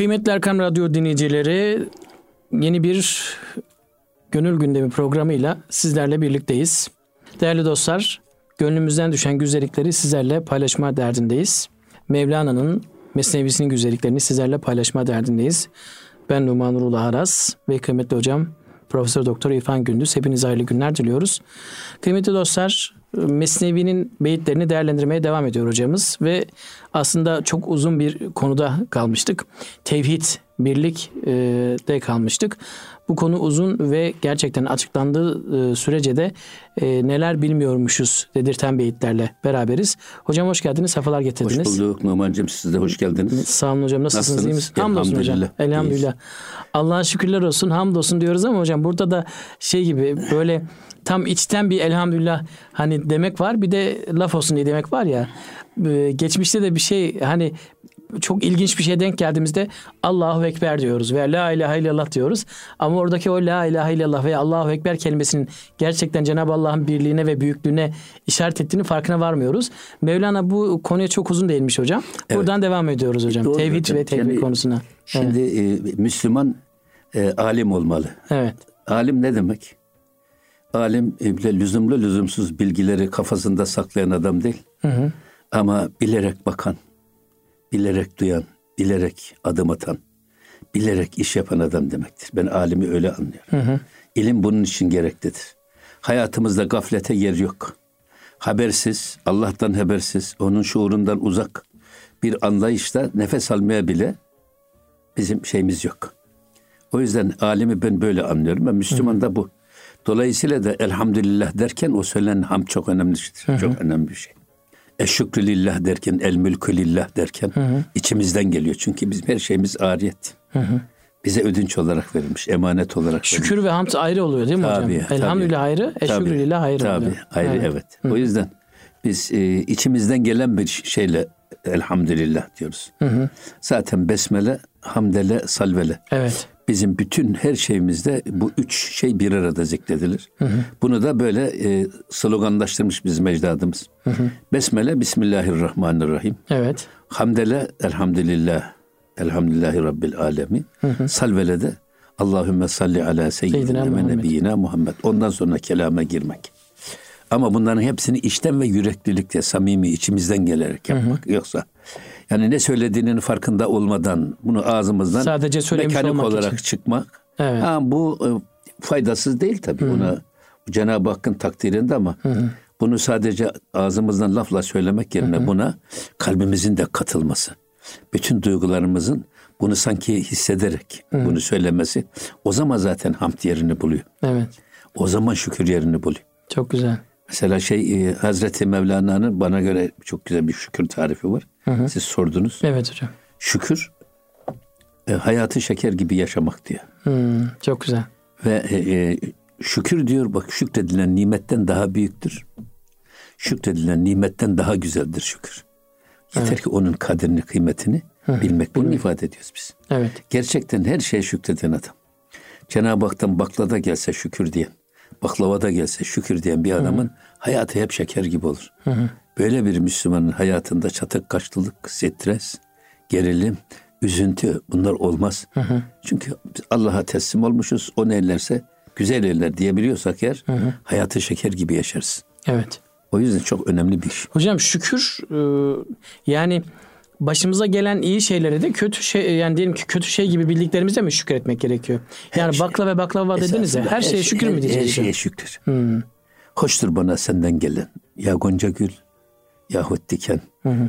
Kıymetli Erkam Radyo dinleyicileri yeni bir Gönül Gündemi programıyla sizlerle birlikteyiz. Değerli dostlar, gönlümüzden düşen güzellikleri sizlerle paylaşma derdindeyiz. Mevlana'nın Mesnevisinin güzelliklerini sizlerle paylaşma derdindeyiz. Ben Numan Nurullah Aras ve kıymetli hocam Profesör Doktor İrfan Gündüz. Hepinize hayırlı günler diliyoruz. Kıymetli dostlar, Mesnevi'nin beyitlerini değerlendirmeye devam ediyor hocamız ve aslında çok uzun bir konuda kalmıştık. Tevhid, birlik e, de kalmıştık. Bu konu uzun ve gerçekten açıklandığı e, sürece de e, neler bilmiyormuşuz dedirten beyitlerle beraberiz. Hocam hoş geldiniz, sefalar getirdiniz. Hoş bulduk Numan'cığım siz de hoş geldiniz. Sağ olun hocam nasılsınız, Nasılsınız? iyi misiniz? Hamdolsun hocam. Elhamdülillah. Elhamdülillah. Allah'a şükürler olsun, hamdolsun diyoruz ama hocam burada da şey gibi böyle tam içten bir elhamdülillah hani demek var bir de laf olsun diye demek var ya. Ee, Geçmişte de bir şey hani çok ilginç bir şey denk geldiğimizde Allahu Ekber diyoruz veya La ilahe illallah diyoruz. Ama oradaki o La ilahe illallah veya Allahu Ekber kelimesinin gerçekten Cenab-ı Allah'ın birliğine ve büyüklüğüne işaret ettiğini farkına varmıyoruz. Mevlana bu konuya çok uzun değinmiş hocam. Buradan devam ediyoruz hocam. Doğru Tevhid hocam. ve tevhid Yani konusuna. Şimdi e, Müslüman e, alim olmalı. Evet. Alim ne demek? Alim bile lüzumlu lüzumsuz bilgileri kafasında saklayan adam değil. Ama bilerek bakan, bilerek duyan, bilerek adım atan, bilerek iş yapan adam demektir. Ben alimi öyle anlıyorum. İlim bunun için gereklidir. Hayatımızda gaflete yer yok. Habersiz, Allah'tan habersiz, onun şuurundan uzak bir anlayışla nefes almaya bile bizim şeyimiz yok. O yüzden alimi ben böyle anlıyorum ve Müslüman da bu. Dolayısıyla da elhamdülillah derken o söylenen ham çok önemli şeydir. Çok önemli bir şey. Eşşükrü lillah derken, el mülkü lillah derken içimizden geliyor. Çünkü bizim her şeyimiz ariyet. Bize ödünç olarak verilmiş, emanet olarak verilmiş. Şükür ve hamd ayrı oluyor değil mi Tabii, hocam? tabii. Elhamdülillah ayrı, Tabii, eşşükrülillah ayrı tabii, oluyor. ayrı evet. O yüzden biz e, içimizden gelen bir şeyle elhamdülillah diyoruz. Zaten besmele, hamdele, salvele. Evet. Bizim bütün her şeyimizde bu üç şey bir arada zikredilir. Bunu da böyle e, sloganlaştırmış bizim ecdadımız. Besmele, Bismillahirrahmanirrahim. Evet. Hamdele, Elhamdülillah, Elhamdülillahi Rabbil Alemin. Salvele de Allahümme salli ala Seyyidina ve nebiyyina Muhammed. Ondan sonra kelame girmek. Ama bunların hepsini içten ve yüreklilikle, samimi, içimizden gelerek yapmak. Yoksa yani ne söylediğinin farkında olmadan bunu ağzımızdan Sadece söylemiş mekanik olmak olarak için. çıkmak. Evet. Ha, bu e, faydasız değil tabii. Ona bu Cenab-ı Hakk'ın takdirinde ama bunu sadece ağzımızdan lafla söylemek yerine buna kalbimizin de katılması. Bütün duygularımızın bunu sanki hissederek bunu söylemesi o zaman zaten hamd yerini buluyor. Evet. O zaman şükür yerini buluyor. Çok güzel. Mesela şey e, Hazreti Mevlana'nın bana göre çok güzel bir şükür tarifi var. Siz sordunuz. Evet hocam. Şükür e, hayatı şeker gibi yaşamak diyor. Hmm, çok güzel. Ve e, e, şükür diyor bak şükredilen nimetten daha büyüktür. Şükredilen nimetten daha güzeldir şükür. Yeter ki onun kadrini, kıymetini bilmek. Bunu ifade ediyoruz biz. Evet. Gerçekten her şeye şükreden adam. Cenab-ı Hak'tan baklada gelse şükür diyen, baklavada gelse şükür diyen bir adamın hayatı hep şeker gibi olur. Böyle bir Müslümanın hayatında çatık kaçlılık, stres, gerilim, üzüntü bunlar olmaz. Çünkü biz Allah'a teslim olmuşuz. O ne ellerse güzel eller diyebiliyorsak eğer hayatı şeker gibi yaşarız. Evet. O yüzden çok önemli bir. Hocam şükür e, yani başımıza gelen iyi şeylere de kötü şey yani diyelim ki kötü şey gibi bildiklerimize mi şükretmek gerekiyor? Yani şey- bakla ve baklava dediniz ya her şeye şükür mü her, diyeceğiz? Her şeye şükür. Hoştur bana senden gelen. Ya gonca gül, yahut diken,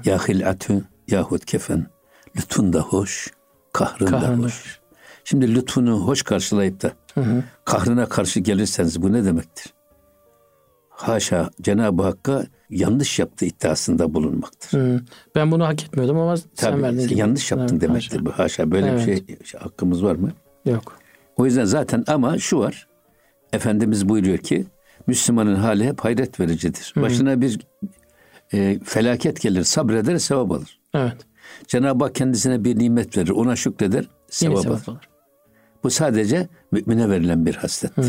ya hilatü, yahut kefen. Lütfun da hoş, kahrın, Kahrın da hoş. Şimdi lütfunu hoş karşılayıp da kahrına karşı gelirseniz bu ne demektir? Haşa Cenab-ı Hakk'a yanlış yaptığı iddiasında bulunmaktır. Hmm, Ben bunu hak etmiyordum ama sen Tabii verdin gibi. yanlış yaptın Evet, demektir haşa. bu. Haşa böyle Evet. bir şey şey hakkımız var mı? Yok. O yüzden zaten ama şu var. Efendimiz buyuruyor ki Müslümanın hali hep hayret vericidir. Başına bir e, felaket gelir, sabreder, sevap alır. Evet. Cenab-ı Hak kendisine bir nimet verir, ona şükreder, Yine sevap alır. sevap olur. Bu sadece mümine verilen bir haslettir.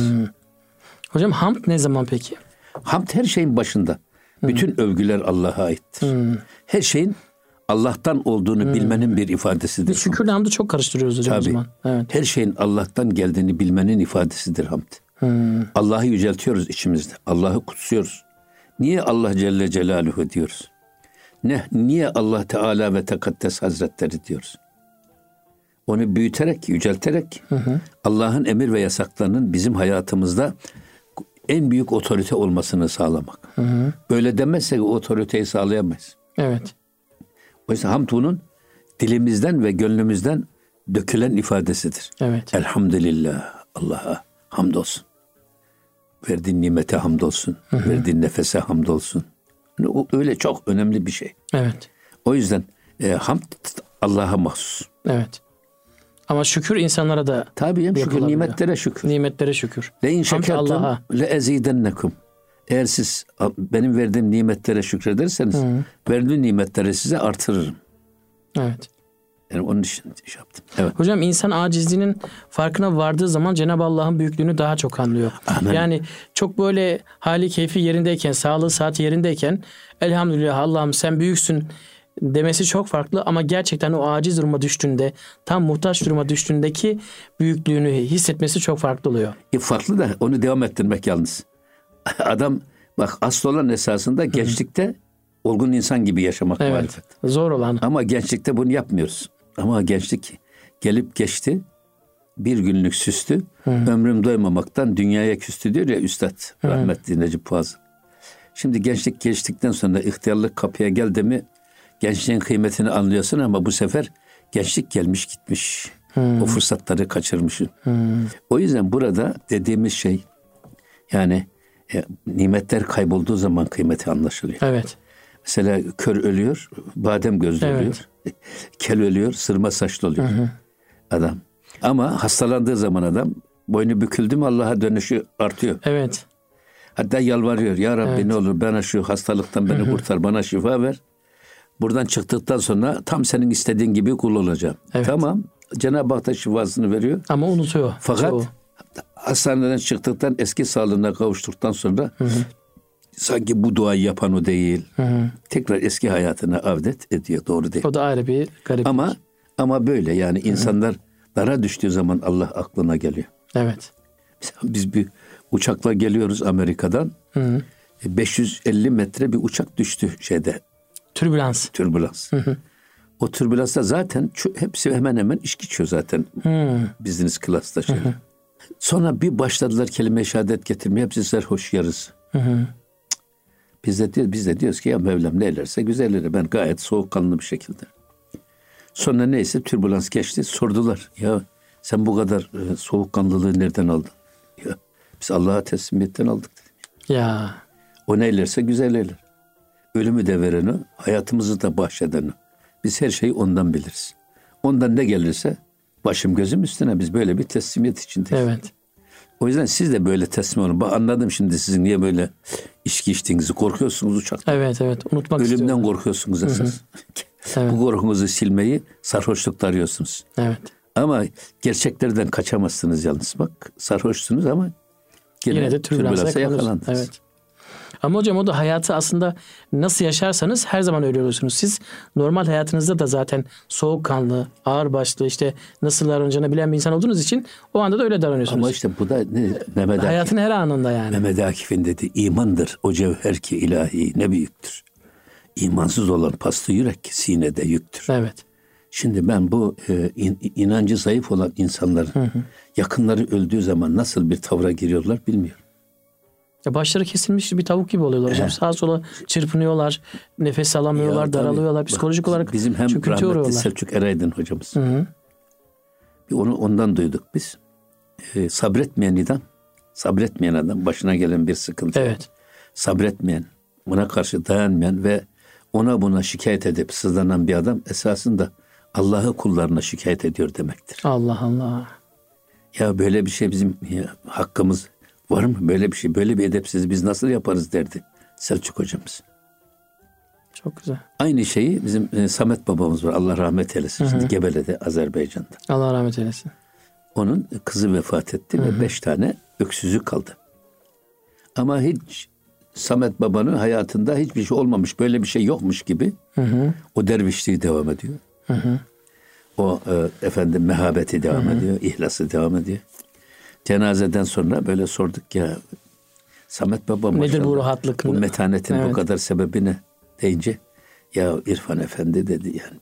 Hocam hamd ne zaman peki? Hamd her şeyin başında. Bütün övgüler Allah'a aittir. Her şeyin Allah'tan olduğunu bilmenin bir ifadesidir. Biz şükürle hamdı çok karıştırıyoruz hocam o Tabii. zaman. Evet. Her şeyin Allah'tan geldiğini bilmenin ifadesidir hamd. Allah'ı yüceltiyoruz içimizde. Allah'ı kutsuyoruz. Niye Allah Celle Celaluhu diyoruz? Ne, niye Allah Teala ve Tekaddes Hazretleri diyoruz? Onu büyüterek, yücelterek Allah'ın emir ve yasaklarının bizim hayatımızda en büyük otorite olmasını sağlamak. Böyle demezsek otoriteyi sağlayamayız. Evet. O yüzden hamd bunun dilimizden ve gönlümüzden dökülen ifadesidir. Evet. Elhamdülillah Allah'a hamdolsun. Verdiğin nimete hamdolsun. Verdiğin nefese hamdolsun. Yani O öyle çok önemli bir şey. Evet. O yüzden e, hamd Allah'a mahsus. Evet. Ama şükür insanlara da Tabii ya şükür nimetlere şükür. nimetlere şükür. Le in şekertum Allah'a. le ezidennekum. Eğer siz benim verdiğim nimetlere şükrederseniz verdiğim nimetleri size artırırım. Evet. Yani onun için şey yaptım. Evet. Hocam insan acizliğinin farkına vardığı zaman Cenab-ı Allah'ın büyüklüğünü daha çok anlıyor. Amin. Yani çok böyle hali keyfi yerindeyken, sağlığı saati yerindeyken elhamdülillah Allah'ım sen büyüksün demesi çok farklı ama gerçekten o aciz duruma düştüğünde, tam muhtaç duruma düştüğündeki büyüklüğünü hissetmesi çok farklı oluyor. E, farklı da onu devam ettirmek yalnız. Adam bak asıl olan esasında gençlikte olgun insan gibi yaşamak Evet. marifet. Zor olan. Ama gençlikte bunu yapmıyoruz. Ama gençlik gelip geçti. Bir günlük süstü. Ömrüm doymamaktan dünyaya küstü diyor ya Üstad rahmetli Necip Fazıl. Şimdi gençlik geçtikten sonra ihtiyarlık kapıya geldi mi gençliğin kıymetini anlıyorsun ama bu sefer gençlik gelmiş gitmiş. O fırsatları kaçırmışsın. O yüzden burada dediğimiz şey yani e, nimetler kaybolduğu zaman kıymeti anlaşılıyor. Evet. Mesela kör ölüyor, badem gözlü Evet. oluyor. Kel ölüyor, sırma saçlı oluyor adam. Ama hastalandığı zaman adam boynu büküldü mü Allah'a dönüşü artıyor. Evet. Hatta yalvarıyor. Ya Rabbi Evet. ne olur bana şu hastalıktan beni kurtar, bana şifa ver. Buradan çıktıktan sonra tam senin istediğin gibi kul olacağım. Evet. Tamam. Cenab-ı Hak da şifasını veriyor. Ama unutuyor. Fakat çoğu. hastaneden çıktıktan eski sağlığına kavuştuktan sonra sanki bu duayı yapan o değil. Tekrar eski hayatına avdet ediyor. Doğru değil. O da ayrı bir garip. Ama ama böyle yani insanlar dara düştüğü zaman Allah aklına geliyor. Evet. Mesela Biz bir uçakla geliyoruz Amerika'dan. E, 550 metre bir uçak düştü şeyde Türbülans. türbülans. O türbülansta zaten hepsi hemen hemen içki içiyor zaten. Business class'ta şey. Sonra bir başladılar kelime-i şehadet getirmeye hepsi serhoş yarısı. Biz de, diyor- biz de diyoruz ki ya Mevlam ne eylerse güzelleri. Ben gayet soğukkanlı bir şekilde. Sonra neyse türbülans geçti. Sordular ya sen bu kadar e, soğukkanlılığı nereden aldın? Ya biz Allah'a teslimiyetten aldık dedim. Ya. O ne eylerse güzel eyler. Ölümü de veren o, hayatımızı da bahşeden o. Biz her şeyi ondan biliriz. Ondan ne gelirse başım gözüm üstüne biz böyle bir teslimiyet içindeyiz. Evet. O yüzden siz de böyle teslim olun. Bak anladım şimdi sizin niye böyle içki içtiğinizi. Korkuyorsunuz uçakta. Evet evet. Unutmak Ölümden istiyorum. korkuyorsunuz esas. Evet. Bu korkunuzu silmeyi sarhoşlukta arıyorsunuz. Evet. Ama gerçeklerden kaçamazsınız yalnız. Bak sarhoşsunuz ama yine, Yine de türbülansa yakalandınız. Evet. Ama hocam o da hayatı aslında nasıl yaşarsanız her zaman öyle oluyorsunuz. Siz normal hayatınızda da zaten soğukkanlı, ağırbaşlı işte nasıl davranacağını bilen bir insan olduğunuz için o anda da öyle davranıyorsunuz. Ama işte bu da ne, Mehmet Akif, Hayatın her anında yani. Mehmet Akif'in dedi imandır o cevher ki ilahi ne büyüktür. İmansız olan paslı yürek sinede yüktür. Evet. Şimdi ben bu e, in- inancı zayıf olan insanların yakınları öldüğü zaman nasıl bir tavra giriyorlar bilmiyorum. Ya başları kesilmiş bir tavuk gibi oluyorlar hocam. Sağa sola çırpınıyorlar, nefes alamıyorlar, Ya daralıyorlar. Bak, Psikolojik olarak bizim hem rahmetli uğruyorlar. Selçuk Eraydın hocamız. Hı hı. Bir onu ondan duyduk biz. E, sabretmeyen adam, sabretmeyen adam başına gelen bir sıkıntı. Evet. Sabretmeyen, buna karşı dayanmayan ve ona buna şikayet edip sızlanan bir adam esasında Allah'ı kullarına şikayet ediyor demektir. Allah Allah. Ya böyle bir şey bizim ya, hakkımız var mı? Böyle bir şey, böyle bir edepsiz biz nasıl yaparız derdi Selçuk hocamız. Çok güzel. Aynı şeyi bizim e, Samet babamız var. Allah rahmet eylesin. Şimdi Gebele'de, Azerbaycan'da. Allah rahmet eylesin. Onun kızı vefat etti ve beş tane öksüzü kaldı. Ama hiç Samet Baba'nın hayatında hiçbir şey olmamış, böyle bir şey yokmuş gibi o dervişliği devam ediyor. O e, efendim mehabeti devam ediyor, ihlası devam ediyor. Cenazeden sonra böyle sorduk ya Samet Baba Nedir maşallah, bu rahatlık? Bu metanetin Evet. bu kadar sebebi ne deyince ya İrfan Efendi dedi yani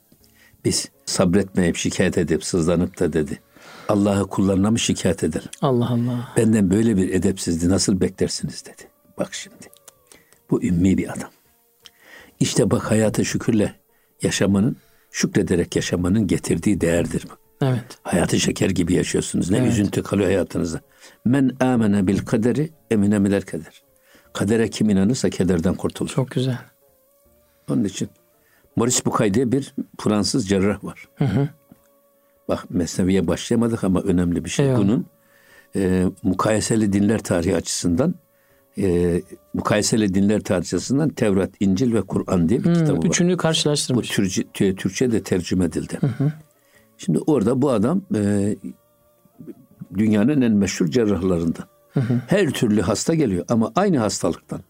biz sabretmeyip şikayet edip sızlanıp da dedi Allah'ı kullarına mı şikayet edelim? Allah Allah. Benden böyle bir edepsizliği nasıl beklersiniz dedi. Bak şimdi. Bu ümmi bir adam. İşte bak hayata şükürle yaşamanın, şükrederek yaşamanın getirdiği değerdir bu. Evet. Hayatı şeker gibi yaşıyorsunuz. Ne Evet. üzüntü kalıyor hayatınızda. Men amene bil kaderi emine miler kader. Kadere kim inanırsa kederden kurtulur. Çok güzel. Onun için Maurice Bucay diye bir Fransız cerrah var. Bak Mesnevi'ye başlayamadık ama önemli bir şey. Eyvallah. Bunun e, mukayeseli dinler tarihi açısından e, mukayeseli dinler tarihi açısından Tevrat, İncil ve Kur'an diye bir Hmm, kitabı var. üçünü Bu karşılaştırmış. Tü- Türkçe de tercüme edildi. Şimdi orada bu adam e, dünyanın en meşhur cerrahlarından. Her türlü hasta geliyor ama aynı hastalıktan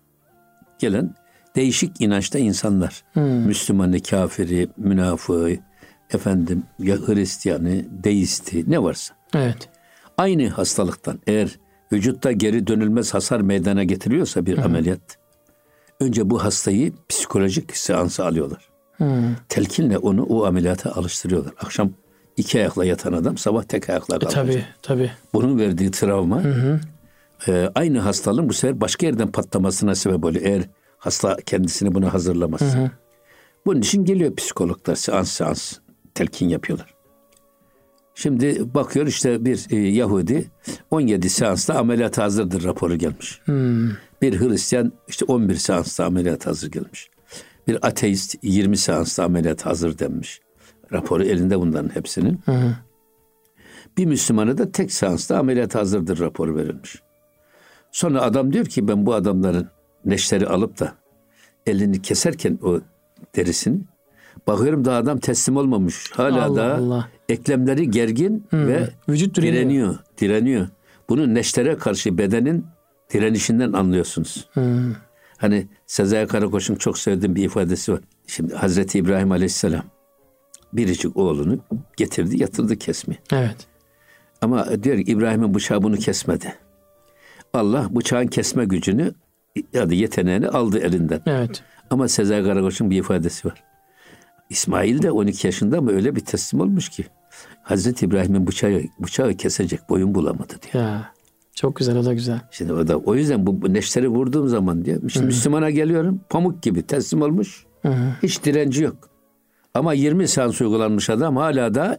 gelen değişik inançta insanlar. Müslümanı, kafiri, münafığı, efendim ya Hristiyanı, deisti ne varsa. Evet. Aynı hastalıktan eğer vücutta geri dönülmez hasar meydana getiriyorsa bir ameliyat önce bu hastayı psikolojik seansa alıyorlar. Telkinle onu o ameliyata alıştırıyorlar. Akşam iki ayakla yatan adam sabah tek ayakla E, kalkacak. tabii tabii. Bunun verdiği travma e, aynı hastalığın bu sefer başka yerden patlamasına sebep oluyor. Eğer hasta kendisini buna hazırlamazsa. Bunun için geliyor psikologlar seans seans telkin yapıyorlar. Şimdi bakıyor işte bir e, Yahudi 17 seansta ameliyat hazırdır raporu gelmiş. Bir Hristiyan işte 11 seansta ameliyat hazır gelmiş. Bir ateist 20 seansta ameliyat hazır denmiş. Raporu elinde bunların hepsinin. Bir Müslümana da tek seansta ameliyat hazırdır raporu verilmiş. Sonra adam diyor ki ben bu adamların neşteri alıp da elini keserken o derisini bakıyorum da adam teslim olmamış. Hala Allah da Allah. eklemleri gergin ve Vücut direniyor. direniyor. Direniyor. Bunu neştere karşı bedenin direnişinden anlıyorsunuz. Hani Sezai Karakoç'un çok sevdiğim bir ifadesi var. Şimdi Hazreti İbrahim Aleyhisselam biricik oğlunu getirdi yatırdı kesmeye. Evet. Ama diyor ki İbrahim'in bıçağı bunu kesmedi. Allah bıçağın kesme gücünü ya da yeteneğini aldı elinden. Evet. Ama Sezai Karakoç'un bir ifadesi var. İsmail de 12 yaşında ama öyle bir teslim olmuş ki Hazreti İbrahim'in bıçağı, bıçağı kesecek boyun bulamadı diyor. Ya. Çok güzel o da güzel. Şimdi o da o yüzden bu, neşteri vurduğum zaman diyor. Şimdi Müslümana geliyorum pamuk gibi teslim olmuş. Hiç direnci yok. Ama 20 seans uygulanmış adam hala da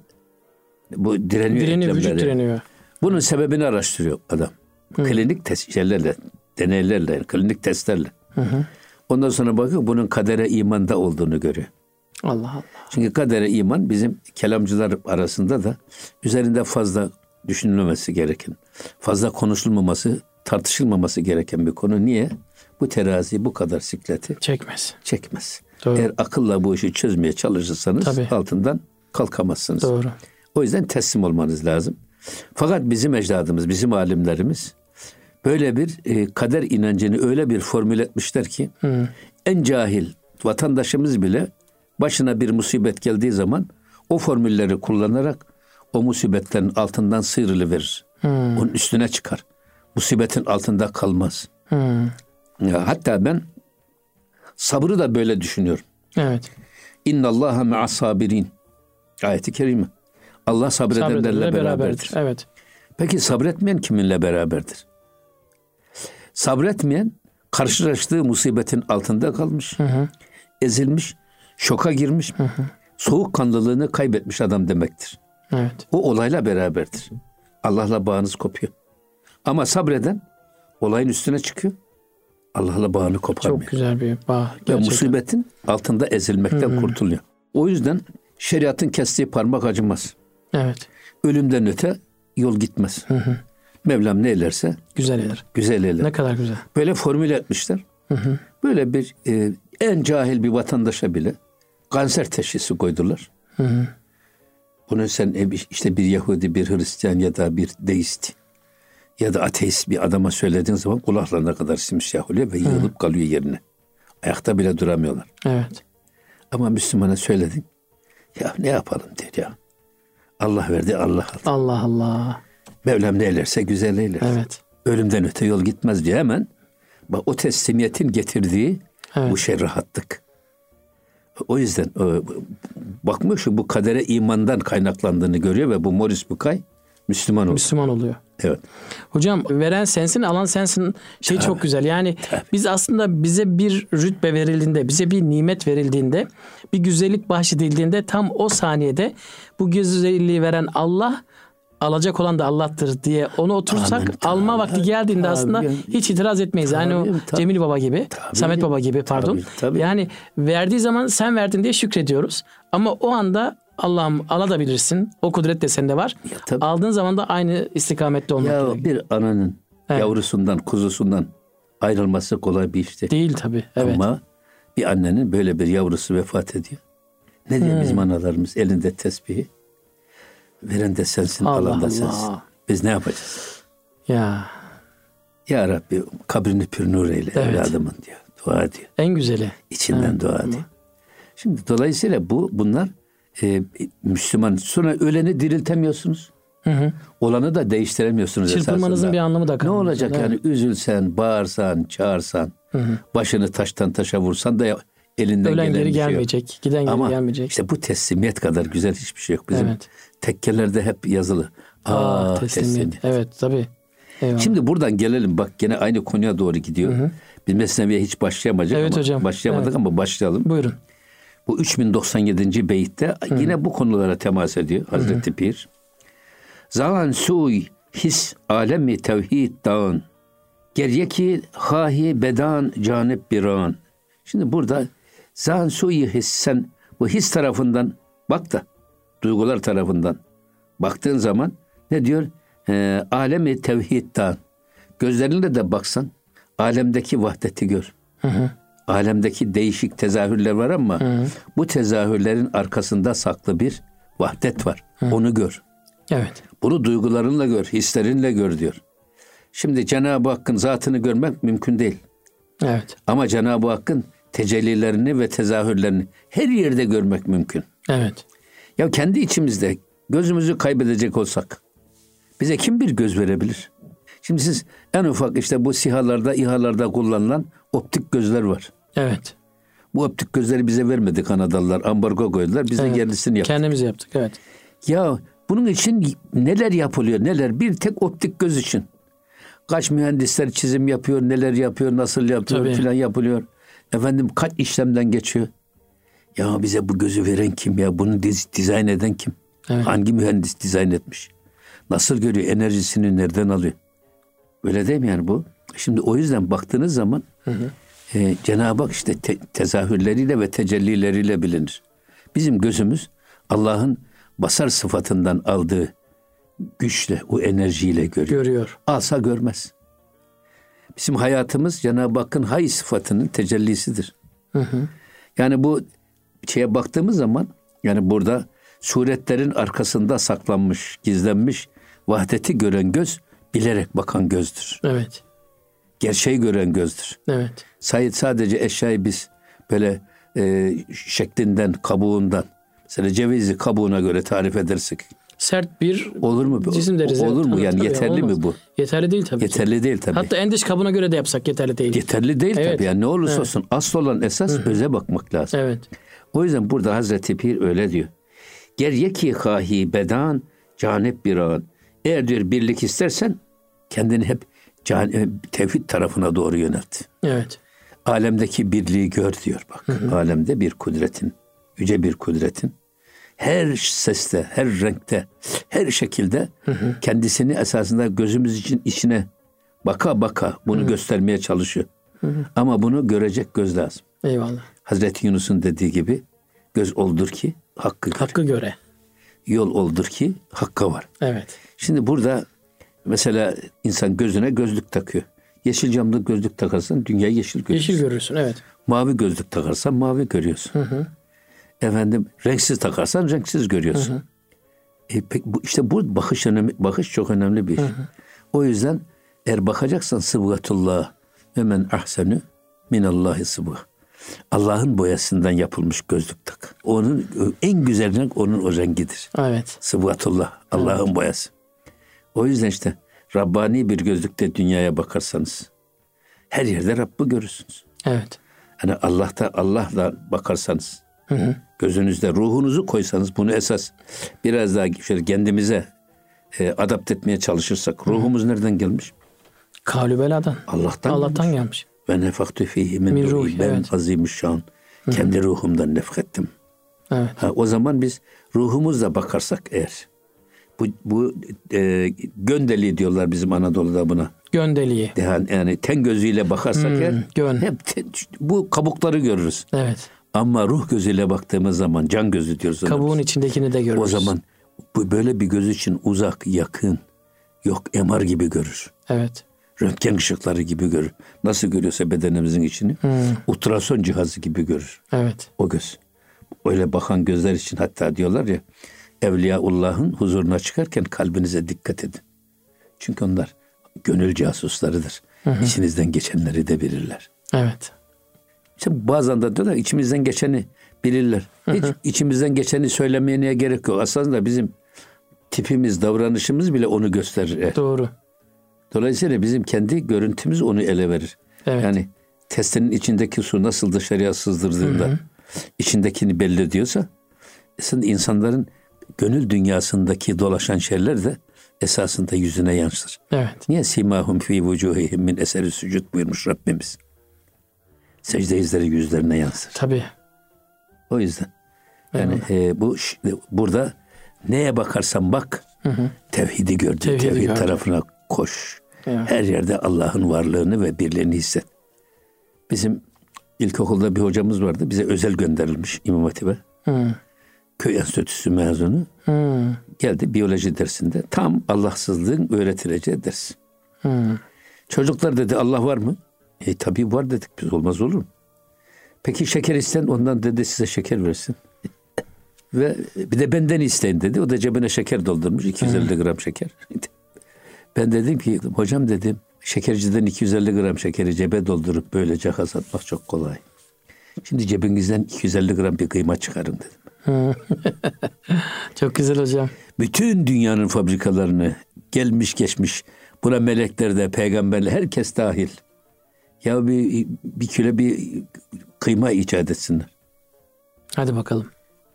bu direniyor. Direniyor, vücut direniyor. Bunun sebebini araştırıyor adam. Klinik test şeylerle, deneylerle, klinik testlerle. Ondan sonra bakıyor bunun kadere imanda olduğunu görüyor. Allah Allah. Çünkü kadere iman bizim kelamcılar arasında da üzerinde fazla düşünülmemesi gereken, fazla konuşulmaması, tartışılmaması gereken bir konu. Niye? Bu terazi bu kadar sikleti Çekmez. çekmez. Doğru. Eğer akılla bu işi çözmeye çalışırsanız Tabii. altından kalkamazsınız. Doğru. O yüzden teslim olmanız lazım. Fakat bizim ecdadımız, bizim alimlerimiz böyle bir e, kader inancını öyle bir formül etmişler ki en cahil vatandaşımız bile başına bir musibet geldiği zaman o formülleri kullanarak o musibetlerin altından sıyrılıverir. Onun üstüne çıkar. Musibetin altında kalmaz. Ya, hatta ben sabrı da böyle düşünüyorum. Evet. İnna Allaha ma'as sabirin. Ayeti kerime. Allah sabredenlerle beraberdir. beraberdir. Evet. Peki sabretmeyen kiminle beraberdir? Sabretmeyen karşılaştığı musibetin altında kalmış, ezilmiş, şoka girmiş, soğukkanlılığını kaybetmiş adam demektir. Evet. O olayla beraberdir. Allah'la bağınız kopuyor. Ama sabreden olayın üstüne çıkıyor. Allah'la bağını koparmıyor. Çok güzel bir bağ. Ve Gerçekten. musibetin altında ezilmekten kurtuluyor. O yüzden şeriatın kestiği parmak acımaz. Evet. Ölümden öte yol gitmez. Mevlam ne eylerse Güzel eder. güzel eyler. Ne kadar güzel. Böyle formüle etmişler. Böyle bir e, en cahil bir vatandaşa bile kanser teşhisi koydular. Bunu sen e, işte bir Yahudi, bir Hristiyan ya da bir deist ya da ateist bir adama söylediğin zaman kulaklarına kadar simsiyah oluyor ve yığılıp kalıyor yerine. Ayakta bile duramıyorlar. Evet. Ama Müslümana söyledin. Ya ne yapalım diyor ya. Allah verdi Allah aldı. Allah Allah. Mevlam ne eylerse güzel eyler. Evet. Ölümden öte yol gitmez diye hemen bak o teslimiyetin getirdiği Evet. bu şey rahatlık. O yüzden e, bakmış bu kadere imandan kaynaklandığını görüyor ve bu Morris Bucay Müslüman oldu. Müslüman oluyor. Evet. Hocam veren sensin, alan sensin şey çok güzel. Yani biz aslında bize bir rütbe verildiğinde, bize bir nimet verildiğinde, bir güzellik bahşedildiğinde tam o saniyede bu güzelliği veren Allah alacak olan da Allah'tır diye onu otursak Amin, alma tabii, vakti geldiğinde tabii. aslında hiç itiraz etmeyiz. Yani o Tabii, tabii. Cemil Baba gibi, Tabii. Samet Baba gibi pardon. Tabii, tabii. Yani verdiği zaman sen verdin diye şükrediyoruz. Ama o anda Allah'ım alabilirsin. O kudret de sende var. Ya tabii. Aldığın zaman da aynı istikamette olmak Ya gerekiyor. bir ananın Evet. yavrusundan, kuzusundan ayrılması kolay bir iş değil. Değil tabii. Evet. Ama bir annenin böyle bir yavrusu vefat ediyor. Ne diyor Hmm. bizim analarımız elinde tesbihi. Veren de sensin, Allah alan da Allah. sensin. Biz ne yapacağız? Ya Ya Rabbi kabrini pür nur eyle Evet. evladımın diyor. Dua ediyor. en güzeli. İçinden dua ediyor. Şimdi dolayısıyla bu bunlar e, Müslüman. Sonra öleni diriltemiyorsunuz. Hı hı. Olanı da değiştiremiyorsunuz Çırpınmanızın esasında. bir anlamı da Ne kalmıyor. olacak Evet. yani üzülsen, bağırsan, çağırsan, başını taştan taşa vursan da elinden Ölen gelen geri şey yok. gelmeyecek. Giden geri Ama gelmeyecek. işte bu teslimiyet kadar güzel hiçbir şey yok. Bizim Evet. tekkelerde hep yazılı. Aa, Aa, teslimiyet. teslimiyet. Evet tabii. Eyvallah. Şimdi buradan gelelim bak gene aynı konuya doğru gidiyor. Biz Mesnevi'ye hiç başlayamayacak Evet ama hocam, başlayamadık evet. ama başlayalım. Buyurun. Bu 3097. beyitte yine bu konulara temas ediyor Hazreti Pir. Zaman suy his alemi tevhid dağın. Geriye ki hahi bedan canip bir an. Şimdi burada zan suyu his sen bu his tarafından bak da duygular tarafından baktığın zaman ne diyor? Ee, alemi tevhid dağın. Gözlerinle de baksan alemdeki vahdeti gör. Alemdeki değişik tezahürler var ama bu tezahürlerin arkasında saklı bir vahdet var. Onu gör. Evet. Bunu duygularınla gör, hislerinle gör diyor. Şimdi Cenab-ı Hakk'ın zatını görmek mümkün değil. Evet. Ama Cenab-ı Hakk'ın tecellilerini ve tezahürlerini her yerde görmek mümkün. Evet. Ya kendi içimizde gözümüzü kaybedecek olsak bize kim bir göz verebilir? Şimdi siz en ufak işte bu sihalarda, İHA'larda kullanılan optik gözler var. Evet. Bu optik gözleri bize vermedi Kanadalılar. Ambargo koydular. Biz de Evet. yerlisini yaptık. Kendimiz yaptık. Evet. Ya bunun için neler yapılıyor neler bir tek optik göz için. Kaç mühendisler çizim yapıyor, neler yapıyor, nasıl yapıyor filan yapılıyor. Efendim kaç işlemden geçiyor. Ya bize bu gözü veren kim ya? Bunu diz, dizayn eden kim? Evet. Hangi mühendis dizayn etmiş? Nasıl görüyor? Enerjisini nereden alıyor? Öyle değil mi yani bu? Şimdi o yüzden baktığınız zaman e, Cenab-ı Hak işte te- tezahürleriyle ve tecellileriyle bilinir. Bizim gözümüz Allah'ın basar sıfatından aldığı güçle, o enerjiyle görüyor. Görüyor. Alsa görmez. Bizim hayatımız Cenab-ı Hakk'ın hay sıfatının tecellisidir. Yani bu şeye baktığımız zaman yani burada suretlerin arkasında saklanmış, gizlenmiş vahdeti gören göz bilerek bakan gözdür. Evet. Gerçeği gören gözdür. Evet. Sayit sadece eşyayı biz böyle e, şeklinden, kabuğundan mesela cevizi kabuğuna göre tarif edersek Sert bir olur mu? cisim deriz. Olur mu? Yani tabii, yeterli olmaz. mi bu? Yeterli değil tabii. ki. Yeterli değil tabii. Hatta en dış kabına göre de yapsak yeterli değil. Yeterli değil Evet. tabii. Yani ne olursa Evet. olsun asıl olan esas öze bakmak lazım. Evet. O yüzden burada Hazreti Pir öyle diyor. Geriye ki kahi bedan canip bir an. Eğer diyor birlik istersen kendini hep tevhid tarafına doğru yönelt. Evet. Alemdeki birliği gör diyor bak. Alemde bir kudretin, yüce bir kudretin her seste, her renkte, her şekilde kendisini esasında gözümüz için içine baka baka bunu göstermeye çalışıyor. Ama bunu görecek göz lazım. Eyvallah. Hazreti Yunus'un dediği gibi göz oldur ki hakkı gör. Hakkı göre. Yol oldur ki hakka var. Evet. Şimdi burada mesela insan gözüne gözlük takıyor. Yeşil camlı gözlük takarsan dünyayı yeşil görüyorsun. Yeşil görürsün. Evet. Mavi gözlük takarsan mavi görüyorsun. Efendim renksiz takarsan renksiz görüyorsun. E, pek, bu, işte bu bakış önemli, bakış çok önemli bir. iş. O yüzden Eğer bakacaksan sıbgatullah ve men ahsenü minallahi sıbgı. Allah'ın boyasından yapılmış gözlük tak. Onun en güzel renk onun o rengidir. Evet. Sıbgatullah. Allah'ın evet. boyası. O yüzden işte Rabbani bir gözlükte dünyaya bakarsanız her yerde Rabb'i görürsünüz. Evet. Hani Allah'ta Allah'la bakarsanız hı hı. gözünüzde ruhunuzu koysanız bunu esas biraz daha şöyle kendimize e, adapt etmeye çalışırsak ruhumuz hı. nereden gelmiş? Kavlü Allah'tan, Allah'tan gelmiş. gelmiş. Ve nefaktu fihi min, min ruhi. Ben evet. azimüşşan. Kendi ruhumdan nefkettim. Evet. Ha, o zaman biz ruhumuzla bakarsak eğer bu, bu e, göndeli diyorlar bizim Anadolu'da buna. Göndeliği. Yani, yani ten gözüyle bakarsak hmm, gön. hep ten, bu kabukları görürüz. Evet. Ama ruh gözüyle baktığımız zaman can gözü diyoruz. Kabuğun biz. içindekini de görürüz. O zaman bu böyle bir göz için uzak, yakın, yok MR gibi görür. Evet. Röntgen ışıkları gibi görür. Nasıl görüyorsa bedenimizin içini hmm. ultrason cihazı gibi görür. Evet. O göz. Öyle bakan gözler için hatta diyorlar ya Evliyaullah'ın huzuruna çıkarken kalbinize dikkat edin. Çünkü onlar gönül casuslarıdır. Hı hı. İçinizden geçenleri de bilirler. Evet. İşte bazen de diyorlar içimizden geçeni bilirler. Hiç hı hı. içimizden geçeni söylemeye niye gerek yok. Aslında bizim tipimiz, davranışımız bile onu gösterir. Doğru. Dolayısıyla bizim kendi görüntümüz onu ele verir. Evet. Yani testinin içindeki su nasıl dışarıya sızdırdığında hı hı. içindekini belli ediyorsa aslında insanların gönül dünyasındaki dolaşan şeyler de esasında yüzüne yansır. Evet. Niye simahum fi vucuhihim min eseri sücud buyurmuş Rabbimiz. Secde izleri yüzlerine yansır. Tabii. O yüzden. Yani e, bu burada neye bakarsan bak hı hı. tevhidi gördün. Tevhidi Tevhid gördüm. tarafına koş. Evet. Her yerde Allah'ın varlığını ve birliğini hisset. Bizim ilkokulda bir hocamız vardı. Bize özel gönderilmiş İmam Hatip'e. Hı köy enstitüsü mezunu. Hmm. Geldi biyoloji dersinde. Tam Allahsızlığın öğretileceği ders. Hmm. Çocuklar dedi Allah var mı? E tabii var dedik biz olmaz olur mu? Peki şeker isten ondan dedi size şeker versin. Ve bir de benden isteyin dedi. O da cebine şeker doldurmuş 250 hmm. gram şeker. Ben dedim ki hocam dedim şekerciden 250 gram şekeri cebe doldurup böylece atmak çok kolay. Şimdi cebinizden 250 gram bir kıyma çıkarın dedim. Çok güzel hocam. Bütün dünyanın fabrikalarını gelmiş geçmiş buna melekler de peygamberler herkes dahil. Ya bir, bir kilo bir kıyma icat etsinler. Hadi bakalım.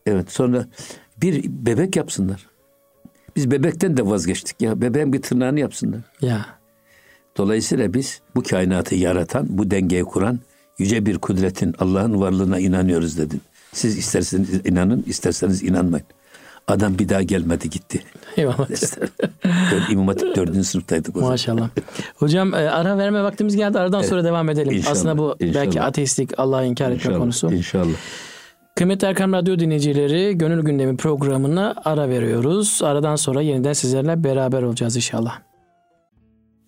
Evet sonra bir bebek yapsınlar. Biz bebekten de vazgeçtik ya. Bebeğin bir tırnağını yapsınlar. Ya. Dolayısıyla biz bu kainatı yaratan, bu dengeyi kuran yüce bir kudretin Allah'ın varlığına inanıyoruz dedin. Siz isterseniz inanın, isterseniz inanmayın. Adam bir daha gelmedi gitti. Eyvallah. İmam Hatip dördüncü sınıftaydık o zaman. Maşallah. Hocam e, ara verme vaktimiz geldi. Aradan evet. sonra devam edelim. İnşallah, Aslında bu inşallah. belki ateistlik, Allah'ı inkar etme inşallah, konusu. İnşallah. Kıymetli Erkam Radyo dinleyicileri, Gönül Gündemi programına ara veriyoruz. Aradan sonra yeniden sizlerle beraber olacağız inşallah.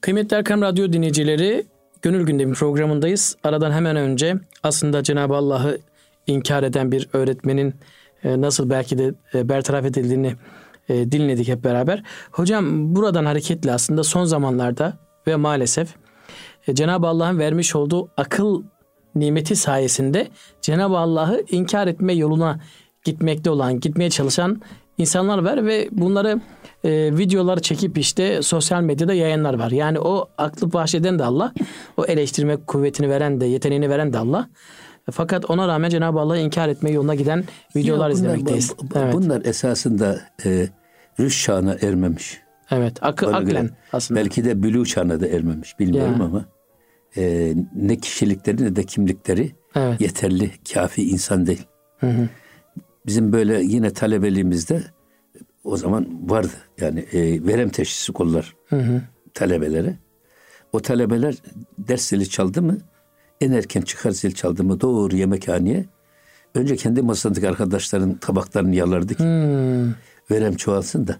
Kıymetli Erkam Radyo dinleyicileri, Gönül Gündemi programındayız. Aradan hemen önce aslında Cenab-ı Allah'ı inkar eden bir öğretmenin e, nasıl belki de e, bertaraf edildiğini e, dinledik hep beraber. Hocam buradan hareketle aslında son zamanlarda ve maalesef Cenab-ı Allah'ın vermiş olduğu akıl nimeti sayesinde Cenab-ı Allah'ı inkar etme yoluna gitmekte olan, gitmeye çalışan insanlar var ve bunları e, videoları çekip işte sosyal medyada yayınlar var. Yani o aklı bahşeden de Allah, o eleştirme kuvvetini veren de, yeteneğini veren de Allah. Fakat ona rağmen Cenab-ı Allah'ı inkar etme yoluna giden videolar bunlar, izlemekteyiz. Bu, evet. Bunlar esasında e, rüş çağına ermemiş. Evet, akı, aklen aslında. Belki de bülü çağına da ermemiş bilmiyorum ya. ama e, ne kişilikleri ne de kimlikleri evet. yeterli, kafi insan değil. Hı hı. Bizim böyle yine talebeliğimizde o zaman vardı. Yani e, verem teşhisi kollar hı hı. talebelere. O talebeler ders zili çaldı mı en erken çıkar zil çaldı mı doğru yemekhaneye. Önce kendi masadaki arkadaşların tabaklarını yalardı ki hmm. verem çoğalsın da